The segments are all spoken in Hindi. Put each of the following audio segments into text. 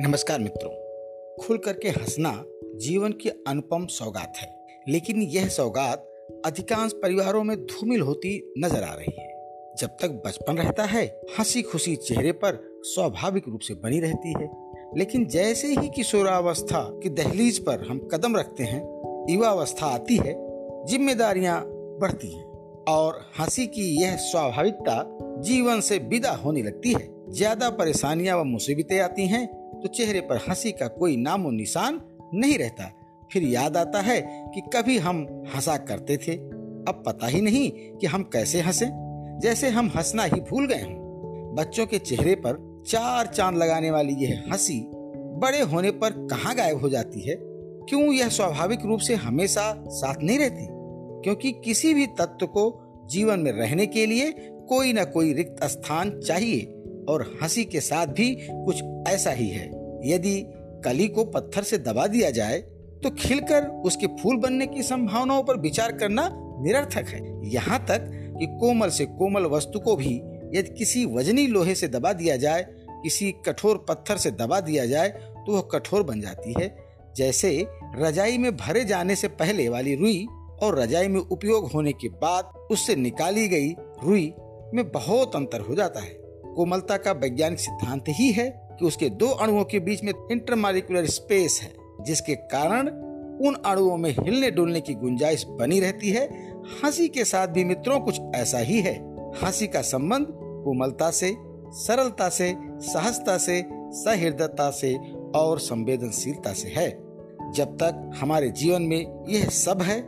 नमस्कार मित्रों। खुल करके हंसना जीवन की अनुपम सौगात है। लेकिन यह सौगात अधिकांश परिवारों में धूमिल होती नज़र आ रही है। जब तक बचपन रहता है हँसी खुशी चेहरे पर स्वाभाविक रूप से बनी रहती है। लेकिन जैसे ही किशोरावस्था की दहलीज पर हम कदम रखते हैं, युवावस्था आती है, जिम्मेदारियाँ बढ़ती हैं और हँसी की यह स्वाभाविकता जीवन से विदा होने लगती है। ज़्यादा परेशानियाँ व मुसीबतें आती हैं तो चेहरे पर हँसी का कोई नामो निशान नहीं रहता। फिर याद आता है कि कभी हम हंसा करते थे। अब पता ही नहीं कि हम कैसे हंसे। जैसे हम हंसना ही भूल गए हों। बच्चों के चेहरे पर चार चाँद लगाने वाली यह हँसी बड़े होने पर कहाँ गायब हो जाती है? क्यों यह स्वाभाविक रूप से हमेशा साथ नहीं रहती? क्योंकि किसी भी तत्व को जीवन में रहने के लिए कोई ना कोई रिक्त स्थान चाहिए। और हँसी के साथ भी कुछ ऐसा ही है। यदि कली को पत्थर से दबा दिया जाए तो खिलकर उसके फूल बनने की संभावनाओं पर विचार करना निरर्थक है। यहाँ तक कि कोमल से कोमल वस्तु को भी यदि किसी वजनी लोहे से दबा दिया जाए, किसी कठोर पत्थर से दबा दिया जाए तो वह कठोर बन जाती है। जैसे रजाई में भरे जाने से पहले वाली रुई और रजाई में उपयोग होने के बाद उससे निकाली गई रुई में बहुत अंतर हो जाता है। कोमलता का वैज्ञानिक सिद्धांत ही है कि उसके दो अणुओं के बीच में इंटरमालिकुलर स्पेस है, जिसके कारण उन अणुओं में हिलने डुलने की गुंजाइश बनी रहती है। हँसी के साथ भी मित्रों, कुछ ऐसा ही है। हँसी का संबंध कोमलता से, सरलता से, सहजता से सहृदयता से और संवेदनशीलता से है। जब तक हमारे जीवन में यह सब है,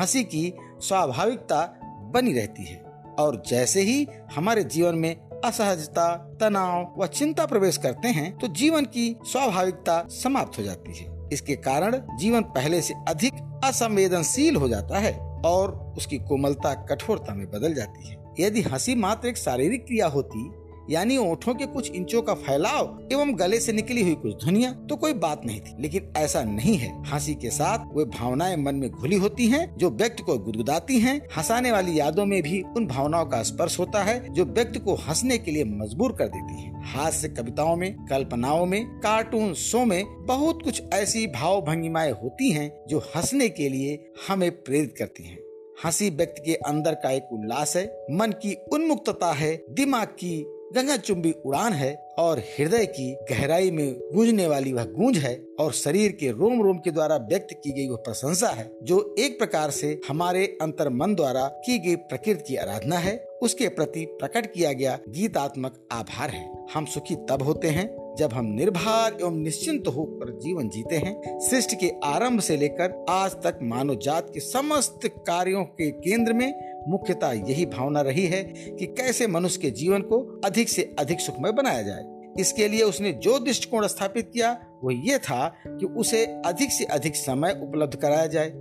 हँसी की स्वाभाविकता बनी रहती है और जैसे ही हमारे जीवन में असहजता, तनाव व चिंता प्रवेश करते हैं तो जीवन की स्वाभाविकता समाप्त हो जाती है। इसके कारण जीवन पहले से अधिक असंवेदनशील हो जाता है और उसकी कोमलता, कठोरता में बदल जाती है। यदि हँसी मात्र एक शारीरिक क्रिया होती यानी ओठों के कुछ इंचों का फैलाव एवं गले से निकली हुई कुछ ध्वनिया तो कोई बात नहीं थी। लेकिन ऐसा नहीं है। हँसी के साथ वे भावनाएँ मन में घुली होती हैं, जो व्यक्ति को गुदगुदाती हैं। हंसाने वाली यादों में भी उन भावनाओं का स्पर्श होता है, जो व्यक्ति को हंसने के लिए मजबूर कर देती है। हास्य कविताओं में, कल्पनाओं में, कार्टून शो में बहुत कुछ ऐसी भाव भंगिमाएँ होती हैं, जो हंसने के लिए हमें प्रेरित करती हैं। हँसी व्यक्ति के अंदर का एक उल्लास है, मन की उन्मुक्तता है, दिमाग की गंगा चुंबी उड़ान है और हृदय की गहराई में गूंजने वाली वह गूंज है और शरीर के रोम रोम के द्वारा व्यक्त की गई वह प्रशंसा है, जो एक प्रकार से हमारे अंतर मन द्वारा की गई प्रकृति की आराधना है। उसके प्रति प्रकट किया गया गीतात्मक आभार है। हम सुखी तब होते हैं जब हम निर्भर एवं निश्चिंत होकर जीवन जीते हैं। सृष्टि के आरंभ से लेकर आज तक मानव जात के समस्त कार्यों के केंद्र में मुख्यतः यही भावना रही है कि कैसे मनुष्य के जीवन को अधिक से अधिक सुखमय बनाया जाए। इसके लिए उसने जो दृष्टिकोण स्थापित किया, वो ये था कि उसे अधिक से अधिक समय उपलब्ध कराया जाए।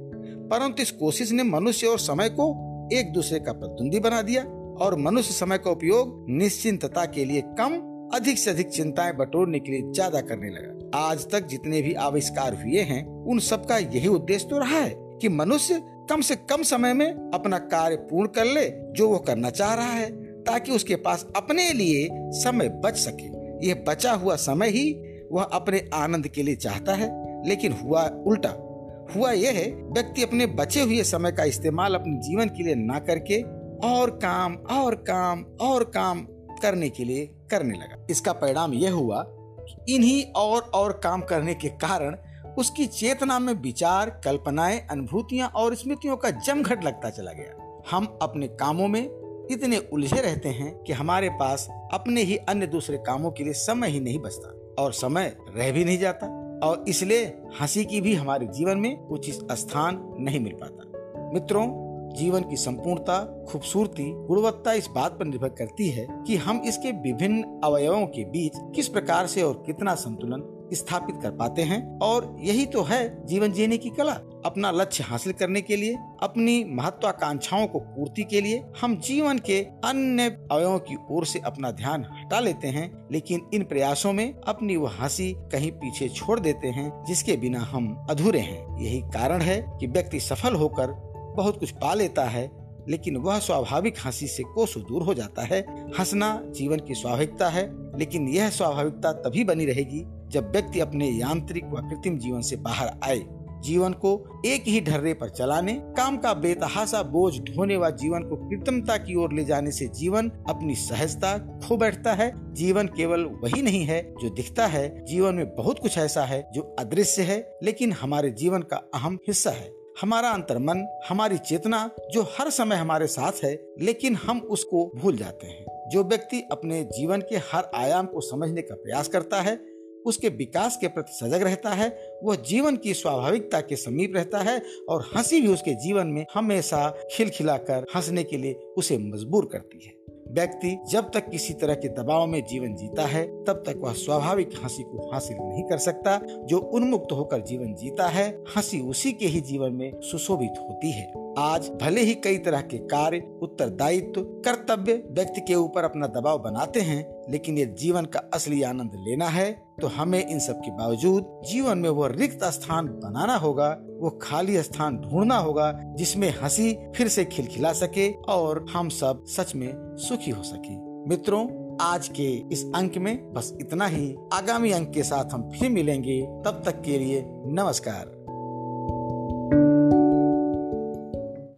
परंतु इस कोशिश ने मनुष्य और समय को एक दूसरे का प्रतिद्वंदी बना दिया और मनुष्य समय का उपयोग निश्चिंतता के लिए कम, अधिक से अधिक चिंताएँ बटोरने के लिए ज़्यादा करने लगा। आज तक जितने भी आविष्कार हुए हैं, उन सबका यही उद्देश्य तो रहा है कि मनुष्य कम से कम समय में अपना कार्य पूर्ण कर ले, जो वो करना चाह रहा है, ताकि उसके पास अपने लिए समय बच सके। यह बचा हुआ समय ही वह अपने आनंद के लिए चाहता है, लेकिन हुआ उल्टा। हुआ यह है, व्यक्ति अपने बचे हुए समय का इस्तेमाल अपने जीवन के लिए ना करके और काम और काम और काम करने के लिए करने लगा। इसका परिणाम यह हुआ कि इन्हीं और और काम करने के कारण उसकी चेतना में विचार, कल्पनाएँ, अनुभूतियाँ और स्मृतियों का जमघट लगता चला गया। हम अपने कामों में इतने उलझे रहते हैं कि हमारे पास अपने ही अन्य दूसरे कामों के लिए समय ही नहीं बचता और समय रह भी नहीं जाता और इसलिए हँसी की भी हमारे जीवन में उचित स्थान नहीं मिल पाता। मित्रों, जीवन की संपूर्णता, खूबसूरती, गुणवत्ता इस बात पर निर्भर करती है कि हम इसके विभिन्न अवयवों के बीच किस प्रकार से और कितना संतुलन स्थापित कर पाते हैं और यही तो है जीवन जीने की कला। अपना लक्ष्य हासिल करने के लिए, अपनी महत्वाकांक्षाओं को पूर्ति के लिए हम जीवन के अन्य अवयों की ओर से अपना ध्यान हटा लेते हैं, लेकिन इन प्रयासों में अपनी वह हँसी कहीं पीछे छोड़ देते हैं, जिसके बिना हम अधूरे हैं। यही कारण है कि व्यक्ति सफल होकर बहुत कुछ पा लेता है, लेकिन वह स्वाभाविक हँसी से कोसों दूर हो जाता है। हंसना जीवन की स्वाभाविकता है, लेकिन यह स्वाभाविकता तभी बनी रहेगी जब व्यक्ति अपने यांत्रिक व कृत्रिम जीवन से बाहर आए, जीवन को एक ही ढर्रे पर चलाने, काम का बेतहासा बोझ ढोने व जीवन को कृत्रिमता की ओर ले जाने से जीवन अपनी सहजता खो बैठता है। जीवन केवल वही नहीं है जो दिखता है। जीवन में बहुत कुछ ऐसा है जो अदृश्य है, लेकिन हमारे जीवन का अहम हिस्सा है। हमारा अंतर्मन, हमारी चेतना जो हर समय हमारे साथ है, लेकिन हम उसको भूल जाते हैं। जो व्यक्ति अपने जीवन के हर आयाम को समझने का प्रयास करता है उसके विकास के प्रति सजग रहता है, वह जीवन की स्वाभाविकता के समीप रहता है और हँसी भी उसके जीवन में हमेशा खिलखिलाकर हंसने के लिए उसे मजबूर करती है। व्यक्ति जब तक किसी तरह के दबाव में जीवन जीता है, तब तक वह स्वाभाविक हँसी को हासिल नहीं कर सकता, जो उन्मुक्त होकर जीवन जीता है, हँसी उसी के ही जीवन में सुशोभित होती है। आज भले ही कई तरह के कार्य, उत्तरदायित्व, कर्तव्य व्यक्ति के ऊपर अपना दबाव बनाते हैं, लेकिन ये जीवन का असली आनंद लेना है तो हमें इन सब के बावजूद जीवन में वो रिक्त स्थान बनाना होगा वो खाली स्थान ढूंढना होगा, जिसमें हँसी फिर से खिलखिला सके और हम सब सच में सुखी हो सके। मित्रों, आज के इस अंक में बस इतना ही। आगामी अंक के साथ हम फिर मिलेंगे। तब तक के लिए नमस्कार।